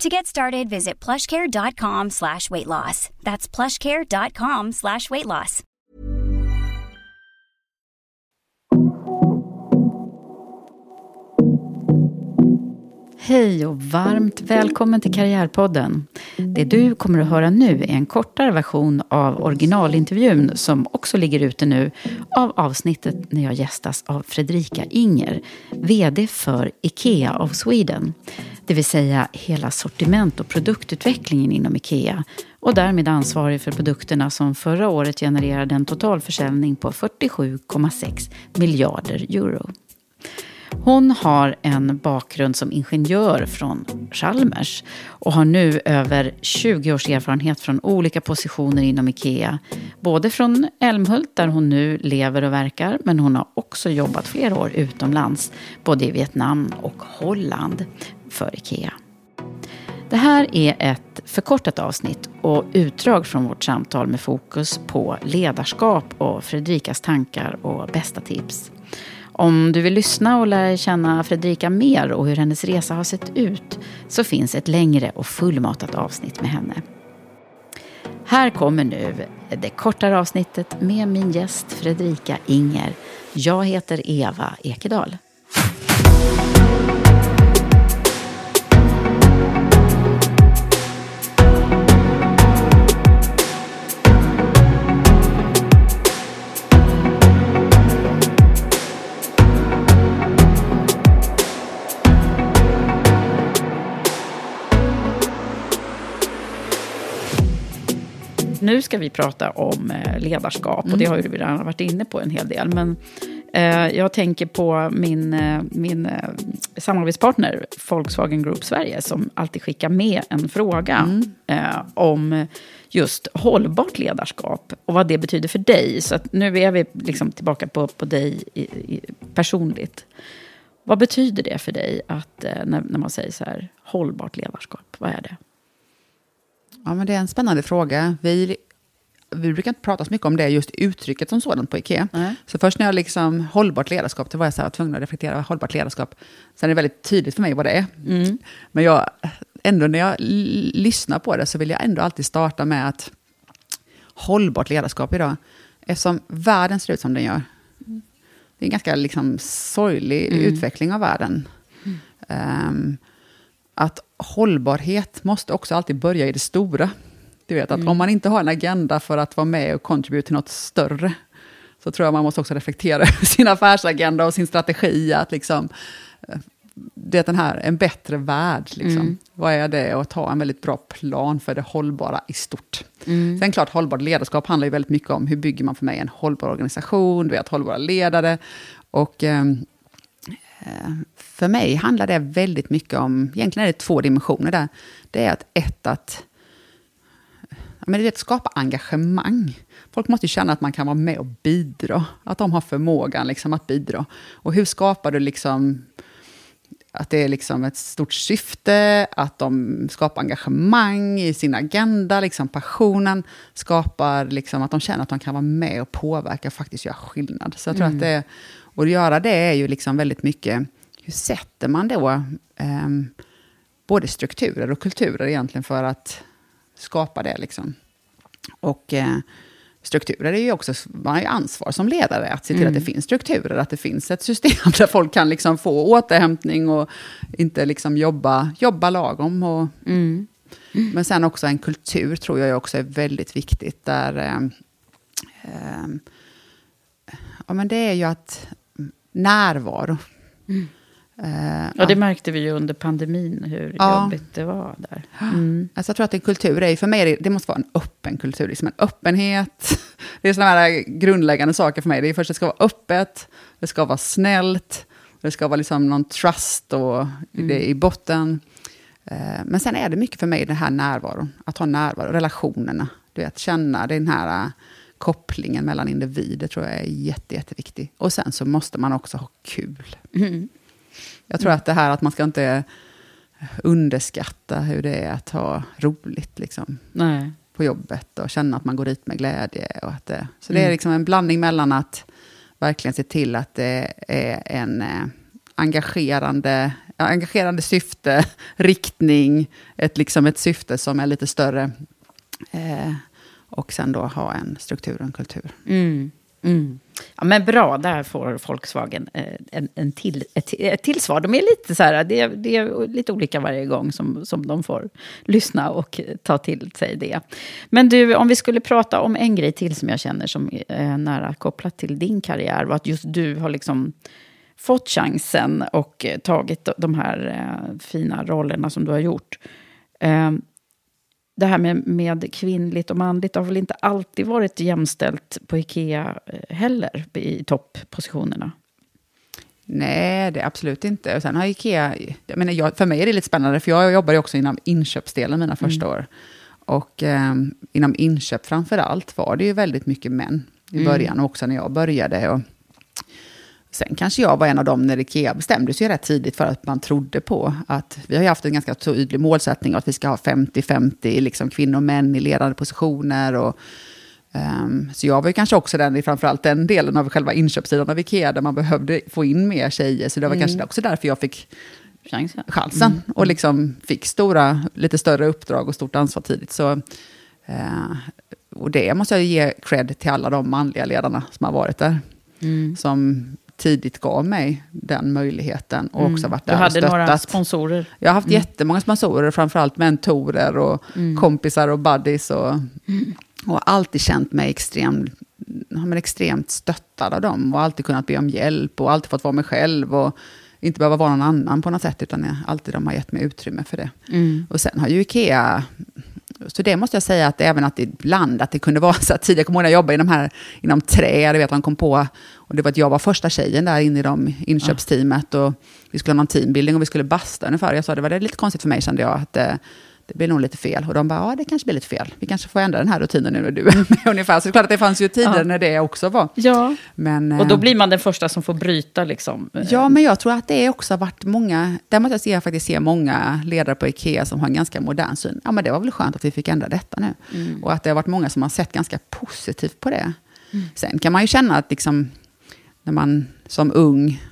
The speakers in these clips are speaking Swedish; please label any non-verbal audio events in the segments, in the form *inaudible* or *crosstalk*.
To get started, visit plushcare.com slash weight loss. That's plushcare.com slash weight loss. Hej och varmt välkommen till Karriärpodden. Det du kommer att höra nu är en kortare version av originalintervjun som också ligger ute nu av avsnittet när jag gästas av Fredrika Inger, VD för IKEA of Sweden. Det vill säga hela sortiment och produktutvecklingen inom IKEA och därmed ansvarig för produkterna som förra året genererade en totalförsäljning på 47,6 miljarder euro. Hon har en bakgrund som ingenjör från Chalmers och har nu över 20 års erfarenhet från olika positioner inom IKEA. Både från Älmhult där hon nu lever och verkar men hon har också jobbat flera år utomlands både i Vietnam och Holland för IKEA. Det här är ett förkortat avsnitt och utdrag från vårt samtal med fokus på ledarskap och Fredrikas tankar och bästa tips. Om du vill lyssna och lära känna Fredrika mer och hur hennes resa har sett ut så finns ett längre och fullmatat avsnitt med henne. Här kommer nu det kortare avsnittet med min gäst Fredrika Inger. Jag heter Eva Ekedal. Nu ska vi prata om eh, ledarskap och det har ju vi redan varit inne på en hel del. Men eh, jag tänker på min, eh, min samarbetspartner Volkswagen Group Sverige som alltid skickar med en fråga Mm. om just hållbart ledarskap och vad det betyder för dig. Så nu är vi liksom tillbaka på, på dig i, i, personligt. Vad betyder det för dig att, när, när man säger så här, hållbart ledarskap? Vad är det? Ja, men det är en spännande fråga. Vi, vi brukar inte prata så mycket om det, just uttrycket som sådant på IKEA. Nej. Så först när jag liksom, hållbart ledarskap, då var jag så här, tvungen att reflektera över hållbart ledarskap. Sen är det väldigt tydligt för mig vad det är. Men jag, ändå när jag lyssnar på det så vill jag ändå alltid starta med att hållbart ledarskap idag, eftersom världen ser ut som den gör. Det är en ganska liksom, sorglig utveckling av världen. Ehm, att hållbarhet måste också alltid börja i det stora. Du vet att om man inte har en agenda för att vara med och contribute till något större, så tror jag man måste också reflektera *laughs* över sin affärsagenda och sin strategi. Att liksom, eh, det är den här, en bättre värld. Liksom. Vad är det? Och att ha en väldigt bra plan för det hållbara i stort. Sen klart, hållbart ledarskap handlar ju väldigt mycket om hur bygger man för mig en hållbar organisation, du vet, hållbara ledare. Och eh, för mig handlar det väldigt mycket om, egentligen är det två dimensioner där. Det är att ett, att men det är att skapa engagemang. Folk måste ju känna att man kan vara med och bidra. Att de har förmågan liksom, att bidra. Och hur skapar du liksom att det är liksom ett stort syfte, att de skapar engagemang i sin agenda, liksom passionen skapar liksom att de känner att de kan vara med och påverka och faktiskt göra skillnad. Så jag tror mm. att det, och att göra det är ju liksom väldigt mycket, hur sätter man då eh, både strukturer och kulturer egentligen för att skapa det liksom. Och eh, strukturer är ju också, man har ju ansvar som ledare att se till mm. att det mm. finns strukturer, att det finns ett system *laughs* där folk kan liksom få återhämtning och inte liksom jobba, jobba lagom. Och, mm. Mm. Men sen också en kultur tror jag också är väldigt viktigt. Där, eh, eh, ja, men det är ju att närvaro. Mm. Uh, ja, det märkte vi ju under pandemin, hur ja. jobbigt det var där. Mm. Alltså, jag tror att en kultur är, för mig, det måste vara en öppen kultur. Liksom en öppenhet. *laughs* Det är sådana här grundläggande saker för mig. Det är först, det ska vara öppet, det ska vara snällt, det ska vara liksom någon trust och mm. det i botten. Uh, men sen är det mycket för mig den här närvaron, att ha närvaro, relationerna. Du vet, känna den här kopplingen mellan individer tror jag är jätte, jätteviktig. Och sen så måste man också ha kul. Mm. Jag tror mm. att det här att man ska inte underskatta hur det är att ha roligt liksom, Nej. på jobbet och känna att man går dit med glädje. Och att det, så det är mm. liksom en blandning mellan att verkligen se till att det är en eh, engagerande, engagerande syfte, *laughs* riktning, ett, liksom ett syfte som är lite större. Eh, och sen då ha en struktur och en kultur. Mm. Mm. Ja, men bra, där får Volkswagen eh, en, en till, ett, ett tillsvar. De är lite så här, det, det, är lite olika varje gång som, som de får lyssna och ta till sig det. Men du, om vi skulle prata om en grej till som jag känner som är nära kopplat till din karriär, var att just du har liksom fått chansen och tagit de här eh, fina rollerna som du har gjort. Ehm, det här med, med kvinnligt och manligt har väl inte alltid varit jämställt på Ikea eh, heller, i topppositionerna? Nej, det absolut inte. Och sen har Ikea... Jag menar, jag, för mig är det lite spännande, för jag jobbar ju också inom inköpsdelen mina första mm. år. Och eh, inom inköp framför allt var det ju väldigt mycket män i mm. början, och också när jag började. Och, Sen kanske jag var en av dem när Ikea bestämde sig rätt tidigt för att man trodde på att vi har ju haft en ganska tydlig målsättning att vi ska ha 50-50 liksom kvinnor och män i ledande positioner. Och, um, så jag var ju kanske också den i framförallt den delen av själva inköpssidan av Ikea där man behövde få in mer tjejer. Så det var mm. kanske också därför jag fick chansen, chansen mm. och liksom fick stora, lite större uppdrag och stort ansvar tidigt. Så, uh, och det måste jag ge cred till alla de manliga ledarna som har varit där. Mm. Som tidigt gav mig den möjligheten. Och mm. också varit där du hade några sponsorer? Jag har haft mm. jättemånga sponsorer, framförallt mentorer och mm. kompisar och buddies. Och, mm. och alltid känt mig extremt, men extremt stöttad av dem. Och alltid kunnat be om hjälp och alltid fått vara mig själv. Och, inte behöva vara någon annan på något sätt, utan jag, alltid de har gett mig utrymme för det. Mm. Och sen har ju Ikea så det måste jag säga att även att ibland att det kunde vara så att tidigare, jag kommer ihåg när jag jobbade inom, här, inom trä, du vet de kom på, och det var att jag var första tjejen där inne i de inköpsteamet. Och vi skulle ha någon teambuilding och vi skulle basta ungefär. Jag sa det var det lite konstigt för mig kände jag att eh, det blir nog lite fel. Och de bara, ja det kanske blir lite fel. Vi kanske får ändra den här rutinen nu när du är med *laughs* ungefär. Så det är klart att det fanns ju tider ja. när det också var. Ja, men, och då eh, blir man den första som får bryta liksom. Ja, men jag tror att det också har varit många, där måste jag faktiskt se många ledare på Ikea som har en ganska modern syn. Ja, men det var väl skönt att vi fick ändra detta nu. Mm. Och att det har varit många som har sett ganska positivt på det. Mm. Sen kan man ju känna att liksom, när man som ung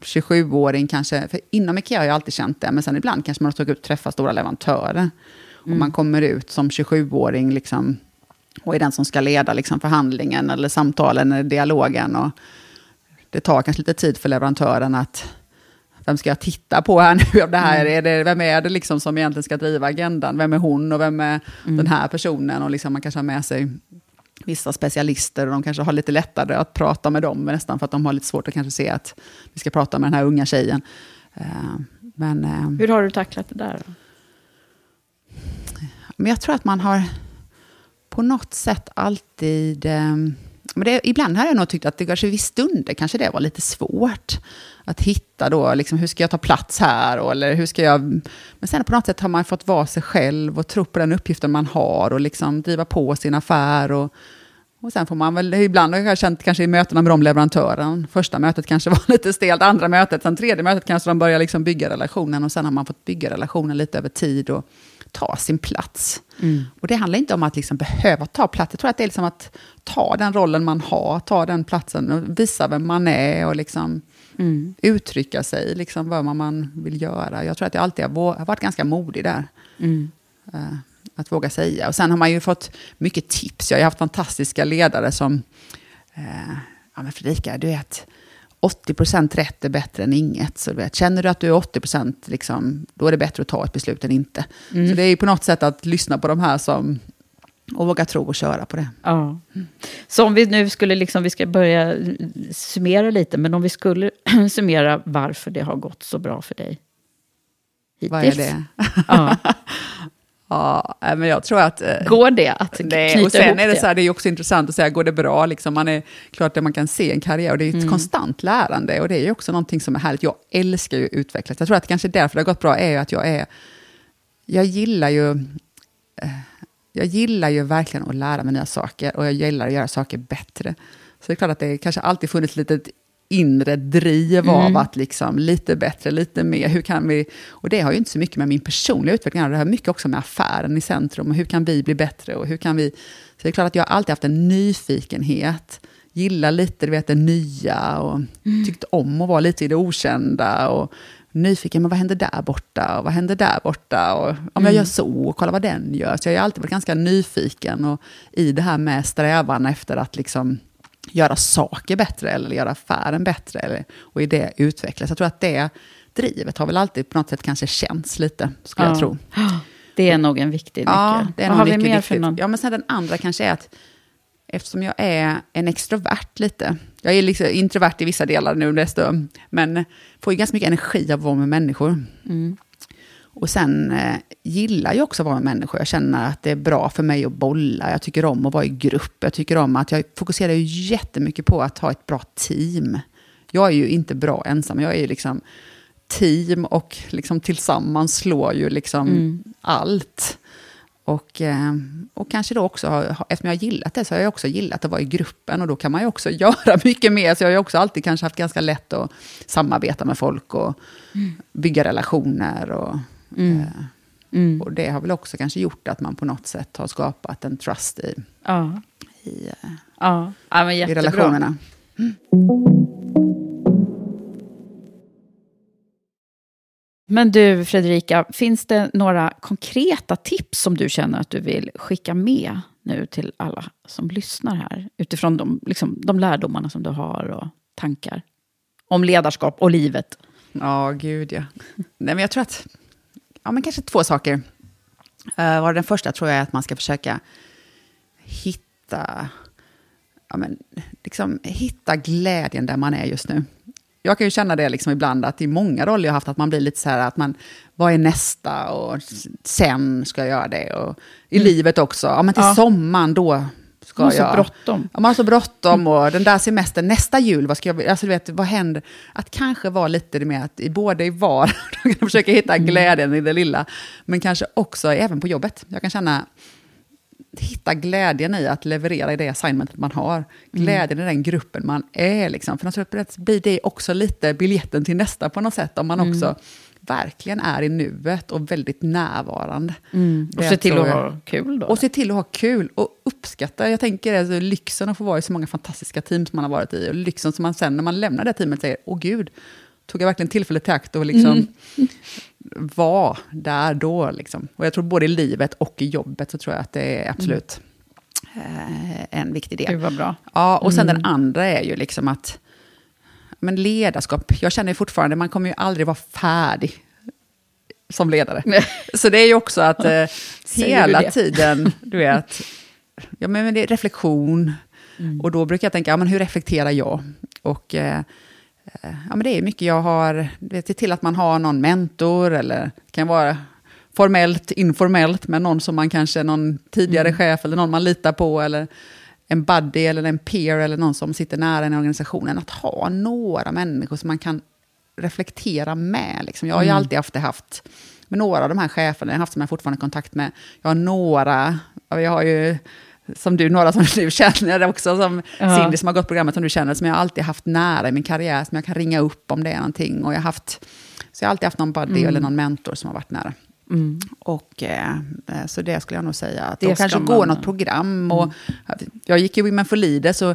27-åring kanske, för inom Ikea har jag alltid känt det, men sen ibland kanske man har ut träffa stora leverantörer. Mm. Och man kommer ut som 27-åring liksom, och är den som ska leda liksom, förhandlingen eller samtalen eller dialogen. Och det tar kanske lite tid för leverantören att vem ska jag titta på här nu? Det här, mm. är det, vem är det liksom som egentligen ska driva agendan? Vem är hon och vem är mm. den här personen? Och liksom man kanske har med sig vissa specialister och de kanske har lite lättare att prata med dem nästan för att de har lite svårt att kanske se att vi ska prata med den här unga tjejen. Eh, men, eh, Hur har du tacklat det där? Men jag tror att man har på något sätt alltid... Men det, ibland har jag nog tyckt att det kanske vid stunder kanske det var lite svårt att hitta då, liksom, hur ska jag ta plats här? Och, eller hur ska jag... Men sen på något sätt har man fått vara sig själv och tro på den uppgiften man har och liksom driva på sin affär. Och, Och sen får man väl, ibland har jag känt kanske i mötena med de leverantören, första mötet kanske var *laughs* lite stelt, andra mötet, sen tredje mötet kanske de börjar liksom bygga relationen och sen har man fått bygga relationen lite över tid och ta sin plats. Mm. Och det handlar inte om att liksom behöva ta plats, jag tror att det är liksom att ta den rollen man har, ta den platsen och visa vem man är och liksom mm. uttrycka sig, liksom vad man vill göra. Jag tror att jag alltid har varit ganska modig där. Mm. Uh, att våga säga. Och sen har man ju fått mycket tips. Jag har haft fantastiska ledare som, eh, ja men Fredrika, du vet, 80% rätt är bättre än inget. Så du vet, känner du att du är 80%, liksom, då är det bättre att ta ett beslut än inte. Mm. Så det är ju på något sätt att lyssna på de här som, och våga tro och köra på det. Ja. Så om vi nu skulle, liksom, vi ska börja summera lite, men om vi skulle *clears throat* summera varför det har gått så bra för dig hittills. Vad är det? Ja. *laughs* Ja, men jag tror att... Eh, går det att knyta nej, och sen är det, så här, det är också intressant att säga, går det bra? Liksom, man är, klart att man kan se en karriär, och det är ett mm. konstant lärande, och det är ju också någonting som är härligt. Jag älskar ju utvecklas. Jag tror att kanske därför det har gått bra, är ju att jag är... Jag gillar ju... Eh, jag gillar ju verkligen att lära mig nya saker, och jag gillar att göra saker bättre. Så det är klart att det kanske alltid funnits lite inre driv mm. av att liksom lite bättre, lite mer, hur kan vi... Och det har ju inte så mycket med min personliga utveckling det har mycket också med affären i centrum, och hur kan vi bli bättre, och hur kan vi... Så det är klart att jag alltid haft en nyfikenhet, gillar lite du vet, det nya, och mm. tyckt om att vara lite i det okända, och nyfiken, men vad händer där borta, och vad händer där borta, och om mm. jag gör så, och kolla vad den gör. Så jag har alltid varit ganska nyfiken, och i det här med strävan efter att liksom göra saker bättre eller göra affären bättre eller, och i det utvecklas. Jag tror att det drivet har väl alltid på något sätt kanske känts lite, skulle ja. jag tro. *gasps* Det är nog en viktig nyckel. Ja, det är Vad har vi mer för någon? Ja, men sen den andra kanske är att eftersom jag är en extrovert lite, jag är liksom introvert i vissa delar nu, desto, men får ju ganska mycket energi av att vara med människor. Mm. Och sen eh, gillar jag också att vara med människor. Jag känner att det är bra för mig att bolla. Jag tycker om att vara i grupp. Jag tycker om att jag fokuserar ju jättemycket på att ha ett bra team. Jag är ju inte bra ensam. Jag är ju liksom team och liksom tillsammans slår ju liksom mm. allt. Och, eh, och kanske då också, eftersom jag har gillat det, så har jag också gillat att vara i gruppen. Och då kan man ju också *laughs* göra mycket mer. Så jag har ju också alltid kanske haft ganska lätt att samarbeta med folk och mm. bygga relationer. Och, Mm. Eh, mm. Och det har väl också kanske gjort att man på något sätt har skapat en trust i, ja. i, eh, ja. Ja, i relationerna. Mm. Men du, Fredrika, finns det några konkreta tips som du känner att du vill skicka med nu till alla som lyssnar här? Utifrån de, liksom, de lärdomarna som du har och tankar om ledarskap och livet. Ja, gud ja. Nej, men jag tror att ja, men kanske två saker. Uh, den första tror jag är att man ska försöka hitta, ja, men, liksom, hitta glädjen där man är just nu. Jag kan ju känna det liksom ibland, att i många roller jag har haft, att man blir lite så här, att man, vad är nästa? Och sen ska jag göra det. Och i mm. livet också, ja men till ja. sommaren då ska man har så bråttom. Ja, man har så bråttom och den där semestern, nästa jul, vad ska jag, alltså du vet, vad händer? Att kanske vara lite med att i både i var, *laughs* försöka hitta mm. glädjen i det lilla, men kanske också även på jobbet. Jag kan känna, hitta glädjen i att leverera i det assignmentet man har. Mm. Glädjen mm. i den gruppen man är. Liksom. För något blir det också lite biljetten till nästa på något sätt, om man mm. också verkligen är i nuet och väldigt närvarande. Mm. Och se till att ha kul då? Och se till att ha kul och uppskatta. Jag tänker alltså, lyxen att få vara i så många fantastiska team som man har varit i. Och lyxen som man sen när man lämnar det teamet säger, åh gud, tog jag verkligen tillfället i akt och liksom mm. *laughs* var där då. Liksom. Och jag tror både i livet och i jobbet så tror jag att det är absolut mm. en viktig del. Det var bra. Ja, och sen mm. den andra är ju liksom att men ledarskap, jag känner fortfarande, man kommer ju aldrig vara färdig som ledare. Nej. Så det är ju också att *laughs* eh, hela tiden, du vet, *laughs* ja, men det är reflektion. Mm. Och då brukar jag tänka, ja, men hur reflekterar jag? Och eh, ja, men det är mycket jag har, se till att man har någon mentor, eller det kan vara formellt, informellt, med någon som man kanske, någon tidigare mm. chef, eller någon man litar på, eller en buddy eller en peer eller någon som sitter nära en organisationen, att ha några människor som man kan reflektera med. Liksom. Jag har ju mm. alltid haft det haft med några av de här cheferna, jag har haft som jag fortfarande kontakt med. Jag har några, jag har ju som du, några som du *laughs* känner också, som Ja. Cindy som har gått programmet som du känner, som jag alltid haft nära i min karriär, som jag kan ringa upp om det är någonting. Och jag har haft, så jag har alltid haft någon buddy Mm. eller någon mentor som har varit nära. Och, eh, eh, så det skulle jag nog säga. Att Det de kanske man- går något program. Och, Jag gick ju for Leaders, så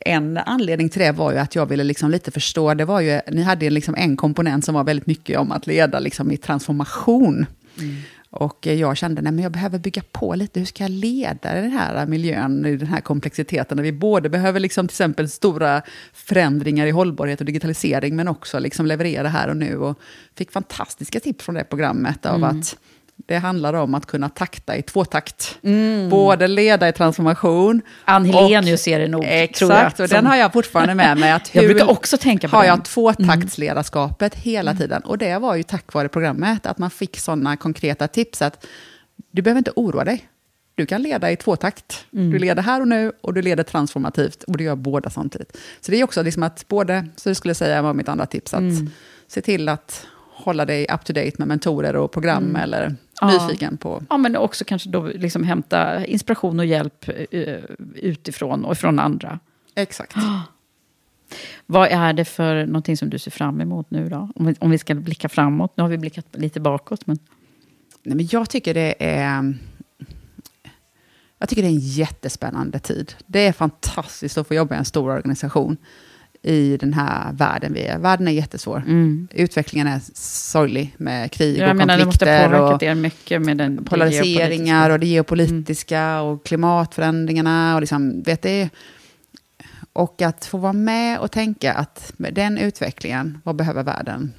en anledning till det var ju att jag ville liksom lite förstå, det var ju, ni hade liksom en komponent som var väldigt mycket om att leda liksom i transformation. Och jag kände, men jag behöver bygga på lite, hur ska jag leda den här miljön, i den här komplexiteten, när vi både behöver liksom till exempel stora förändringar i hållbarhet och digitalisering, men också liksom leverera här och nu. Och fick fantastiska tips från det programmet av att det handlar om att kunna takta i tvåtakt. Både leda i transformation. Ann Helenius är det nog, Exakt, tror jag, och den har jag fortfarande med mig. Att *laughs* Jag brukar också tänka på har den. jag tvåtaktsledarskapet hela tiden. Och det var ju tack vare programmet, att man fick sådana konkreta tips. att Du behöver inte oroa dig. Du kan leda i tvåtakt. Du leder här och nu och du leder transformativt. Och du gör båda samtidigt. Så det är också liksom att både, så det skulle jag säga var mitt andra tips, att se till att hålla dig up to date med mentorer och program eller Ja. nyfiken på... Ja, men också kanske då liksom hämta inspiration och hjälp eh, utifrån och från andra. Exakt. *gasps* Vad är det för någonting som du ser fram emot nu då? Om vi, om vi ska blicka framåt. Nu har vi blickat lite bakåt. Men... Nej, men jag tycker det är... Jag tycker det är en jättespännande tid. Det är fantastiskt att få jobba i en stor organisation i den här världen vi är. Världen är jättesvår. Utvecklingen är sorglig med krig Jag och menar, det måste ha konflikter. er mycket med den det polariseringar och det Mm. geopolitiska och klimatförändringarna. Och, liksom, vet det, och att få vara med och tänka att med den utvecklingen, vad behöver världen?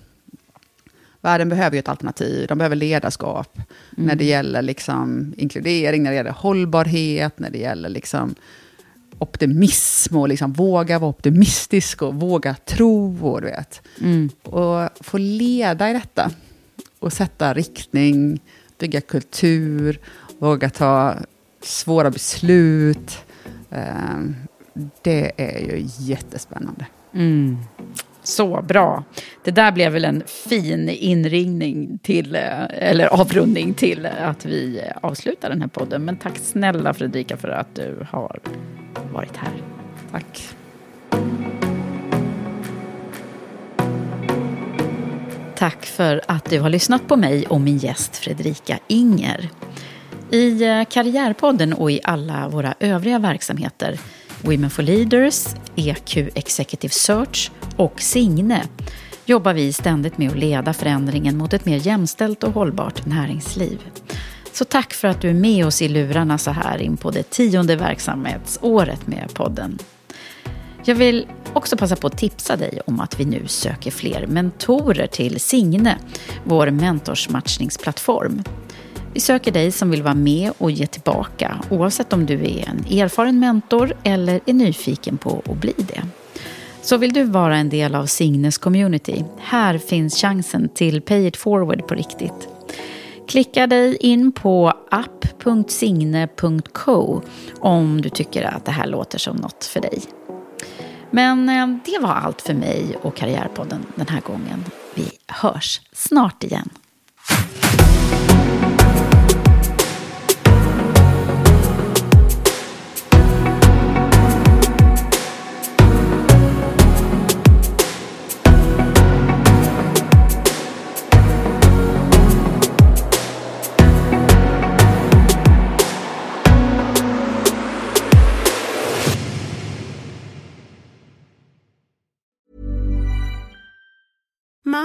Världen behöver ju ett alternativ, de behöver ledarskap Mm. när det gäller liksom inkludering, när det gäller hållbarhet, när det gäller liksom optimism och liksom våga vara optimistisk och våga tro. Och, du vet. Mm. och få leda i detta och sätta riktning, bygga kultur, våga ta svåra beslut. Eh, Det är ju jättespännande. Mm. Så bra. Det där blev väl en fin inringning till, eh, eller avrundning till att vi eh, avslutar den här podden. Men tack snälla Fredrika för att du har varit här. Tack. Tack för att du har lyssnat på mig och min gäst Fredrika Inger. I eh, Karriärpodden och i alla våra övriga verksamheter, Women for Leaders, EQ Executive Search och Signe, jobbar vi ständigt med att leda förändringen mot ett mer jämställt och hållbart näringsliv. Så tack för att du är med oss i lurarna så här in på det tionde verksamhetsåret med podden. Jag vill också passa på att tipsa dig om att vi nu söker fler mentorer till Signe, vår mentorsmatchningsplattform. Vi söker dig som vill vara med och ge tillbaka, oavsett om du är en erfaren mentor eller är nyfiken på att bli det. Så vill du vara en del av Signes community, här finns chansen till Pay it forward på riktigt. Klicka dig in på app.signe.co om du tycker att det här låter som något för dig. Men eh, det var allt för mig och Karriärpodden den här gången. Vi hörs snart igen.